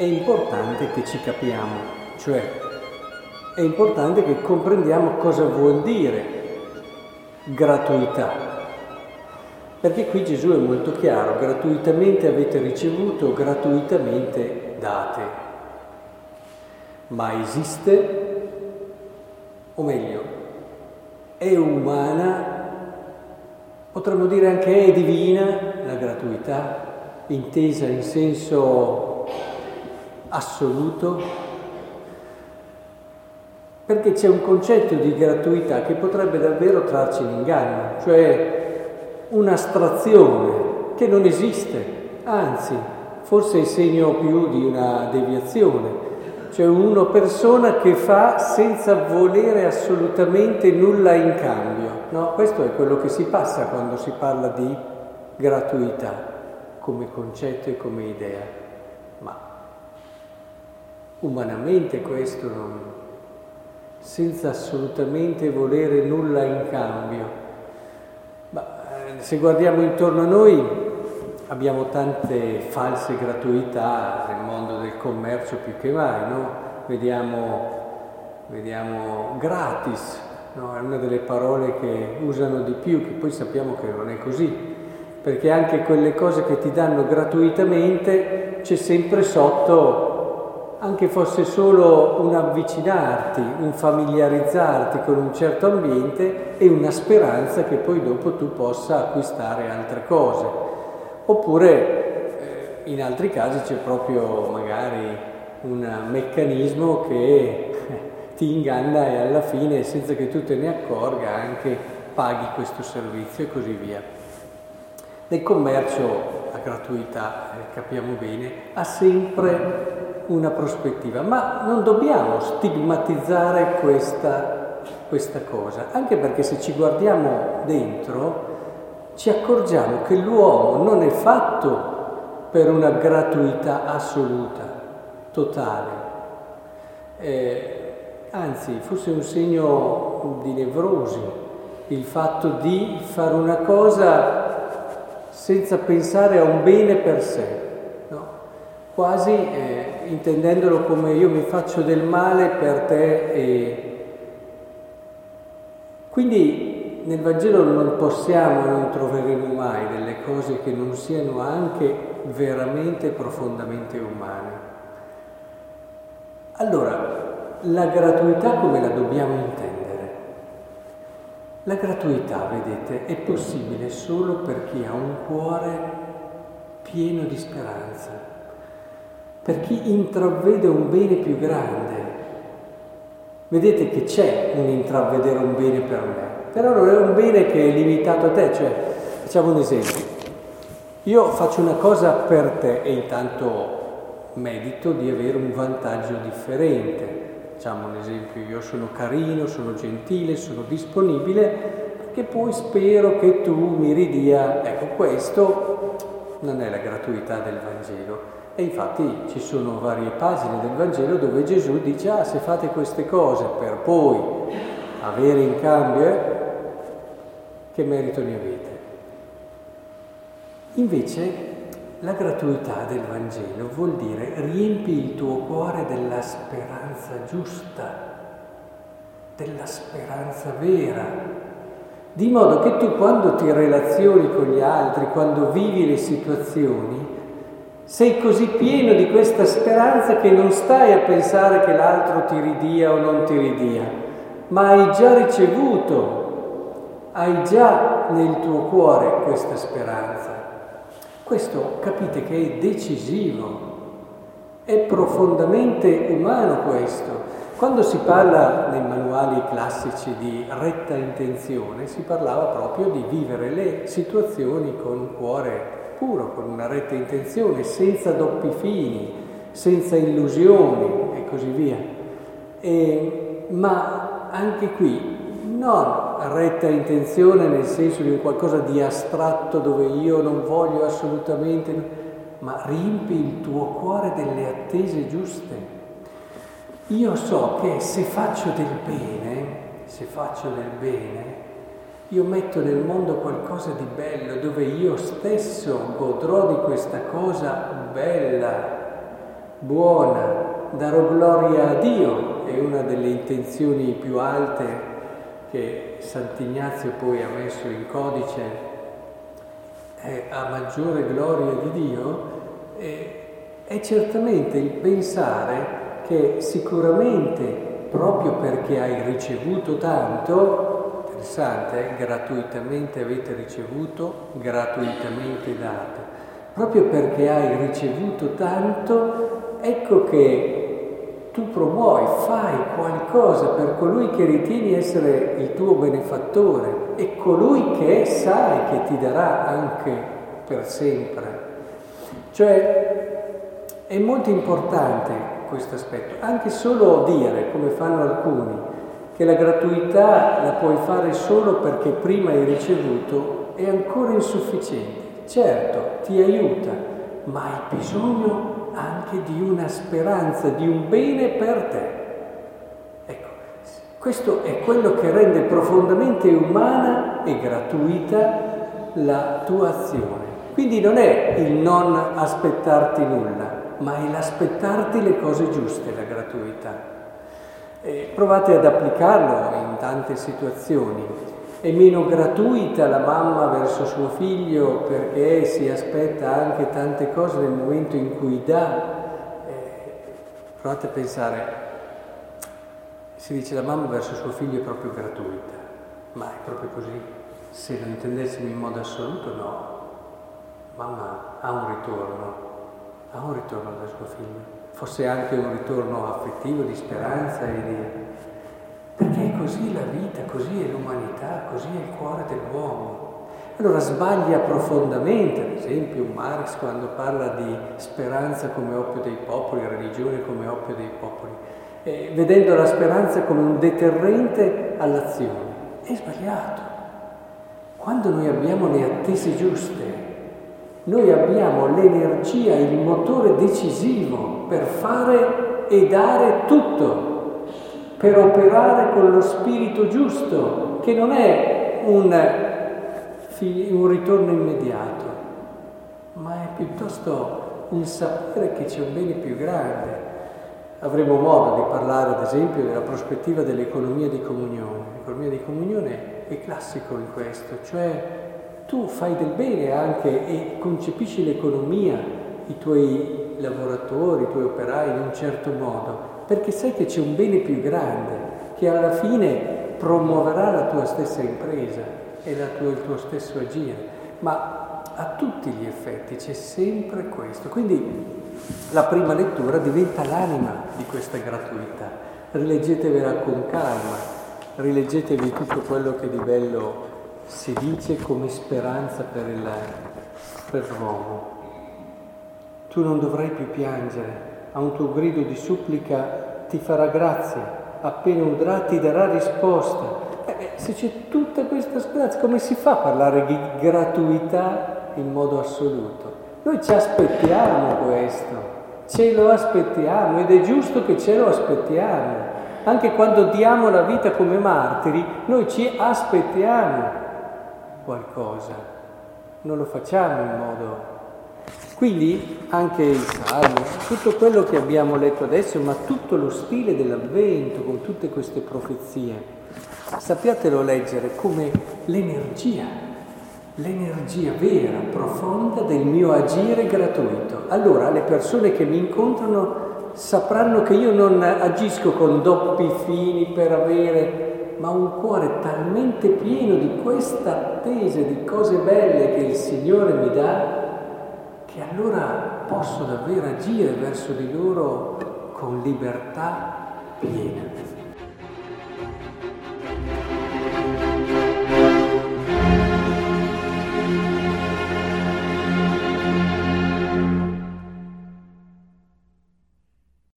è importante che ci capiamo, cioè è importante che comprendiamo cosa vuol dire gratuità. Perché qui Gesù è molto chiaro, gratuitamente avete ricevuto, gratuitamente date. Ma esiste, o meglio, è umana, potremmo dire anche è divina la gratuità, intesa in senso assoluto, perché c'è un concetto di gratuità che potrebbe davvero trarci in inganno, cioè un'astrazione che non esiste, anzi, forse è segno più di una deviazione, cioè una persona che fa senza volere assolutamente nulla in cambio. No, questo è quello che si passa quando si parla di gratuità come concetto e come idea, umanamente questo non, senza assolutamente volere nulla in cambio. Ma eh, se guardiamo intorno a noi abbiamo tante false gratuità nel mondo del commercio più che mai, no? Vediamo, vediamo gratis, no? è una delle parole che usano di più, che poi sappiamo che non è così perché anche quelle cose che ti danno gratuitamente c'è sempre sotto, anche fosse solo un avvicinarti, un familiarizzarti con un certo ambiente e una speranza che poi dopo tu possa acquistare altre cose. Oppure eh, in altri casi c'è proprio magari un meccanismo che ti inganna e alla fine senza che tu te ne accorga anche paghi questo servizio e così via. Nel commercio la gratuità, eh, capiamo bene, ha sempre una prospettiva, ma non dobbiamo stigmatizzare questa, questa cosa, anche perché se ci guardiamo dentro ci accorgiamo che l'uomo non è fatto per una gratuità assoluta, totale. Eh, anzi, fosse un segno di nevrosi il fatto di fare una cosa senza pensare a un bene per sé, no? quasi eh, intendendolo come io mi faccio del male per te e... Quindi nel Vangelo non possiamo, non troveremo mai delle cose che non siano anche veramente profondamente umane. Allora, la gratuità come la dobbiamo intendere? La gratuità, vedete, è possibile solo per chi ha un cuore pieno di speranza, per chi intravede un bene più grande. Vedete che c'è un intravedere un bene per me, però non è un bene che è limitato a te, cioè facciamo un esempio. Io faccio una cosa per te e intanto medito di avere un vantaggio differente Facciamo un esempio, io sono carino, sono gentile, sono disponibile, perché poi spero che tu mi ridia, ecco questo non è la gratuità del Vangelo. E infatti ci sono varie pagine del Vangelo dove Gesù dice, ah se fate queste cose per poi avere in cambio, eh, che merito ne avete? Invece la gratuità del Vangelo vuol dire riempi il tuo cuore della speranza giusta, della speranza vera, di modo che tu quando ti relazioni con gli altri, quando vivi le situazioni, sei così pieno di questa speranza che non stai a pensare che l'altro ti ridia o non ti ridia, ma hai già ricevuto, hai già nel tuo cuore questa speranza. Questo capite che è decisivo, è profondamente umano questo. Quando si parla nei manuali classici di retta intenzione, si parlava proprio di vivere le situazioni con cuore puro, con una retta intenzione, senza doppi fini, senza illusioni e così via. E, ma anche qui non retta intenzione nel senso di qualcosa di astratto dove io non voglio assolutamente, ma riempi il tuo cuore delle attese giuste. Io so che se faccio del bene, se faccio del bene, io metto nel mondo qualcosa di bello dove io stesso godrò di questa cosa bella buona, darò gloria a Dio, è una delle intenzioni più alte che Sant'Ignazio poi ha messo in codice, è a maggiore gloria di Dio, è certamente il pensare che sicuramente proprio perché hai ricevuto tanto, interessante, eh, gratuitamente avete ricevuto, gratuitamente date, proprio perché hai ricevuto tanto, ecco che tu promuovi, fai qualcosa per colui che ritieni essere il tuo benefattore e colui che sai che ti darà anche per sempre. Cioè è molto importante questo aspetto, anche solo dire, come fanno alcuni, che la gratuità la puoi fare solo perché prima hai ricevuto è ancora insufficiente. Certo, ti aiuta, ma hai bisogno anche di una speranza, di un bene per te. Ecco, questo è quello che rende profondamente umana e gratuita la tua azione. Quindi non è il non aspettarti nulla, ma è l'aspettarti le cose giuste, la gratuità. E provate ad applicarlo in tante situazioni. È meno gratuita la mamma verso suo figlio perché si aspetta anche tante cose nel momento in cui dà. Eh, provate a pensare, si dice la mamma verso suo figlio è proprio gratuita, ma è proprio così? Se lo intendessimo in modo assoluto, no. Mamma ha un ritorno, ha un ritorno da suo figlio, forse anche un ritorno affettivo, di speranza e di perché è così la vita, così è l'umanità, così è il cuore dell'uomo. Allora sbaglia profondamente, ad esempio Marx quando parla di speranza come oppio dei popoli, religione come oppio dei popoli, eh, vedendo la speranza come un deterrente all'azione. È sbagliato. Quando noi abbiamo le attese giuste, noi abbiamo l'energia, il motore decisivo per fare e dare tutto per operare con lo spirito giusto, che non è un, un ritorno immediato, ma è piuttosto un sapere che c'è un bene più grande. Avremo modo di parlare, ad esempio, della prospettiva dell'economia di comunione. L'economia di comunione è classico in questo, cioè tu fai del bene anche e concepisci l'economia, i tuoi lavoratori, i tuoi operai in un certo modo, perché sai che c'è un bene più grande che alla fine promuoverà la tua stessa impresa e tua, il tuo stesso agire, ma a tutti gli effetti c'è sempre questo. Quindi la prima lettura diventa l'anima di questa gratuità. Rileggetevela con calma, rileggetevi tutto quello che di bello si dice come speranza per, il, per l'uomo. Tu non dovrai più piangere, a un tuo grido di supplica ti farà grazia, appena udrà ti darà risposta. Eh, se c'è tutta questa speranza, come si fa a parlare di gratuità in modo assoluto? Noi ci aspettiamo questo, ce lo aspettiamo ed è giusto che ce lo aspettiamo. Anche quando diamo la vita come martiri, noi ci aspettiamo qualcosa, non lo facciamo in modo quindi anche il Salmo, tutto quello che abbiamo letto adesso, ma tutto lo stile dell'avvento con tutte queste profezie, sappiatelo leggere come l'energia, l'energia vera, profonda del mio agire gratuito. Allora le persone che mi incontrano sapranno che io non agisco con doppi fini per avere, ma un cuore talmente pieno di questa attesa di cose belle che il Signore mi dà che allora posso davvero agire verso di loro con libertà piena.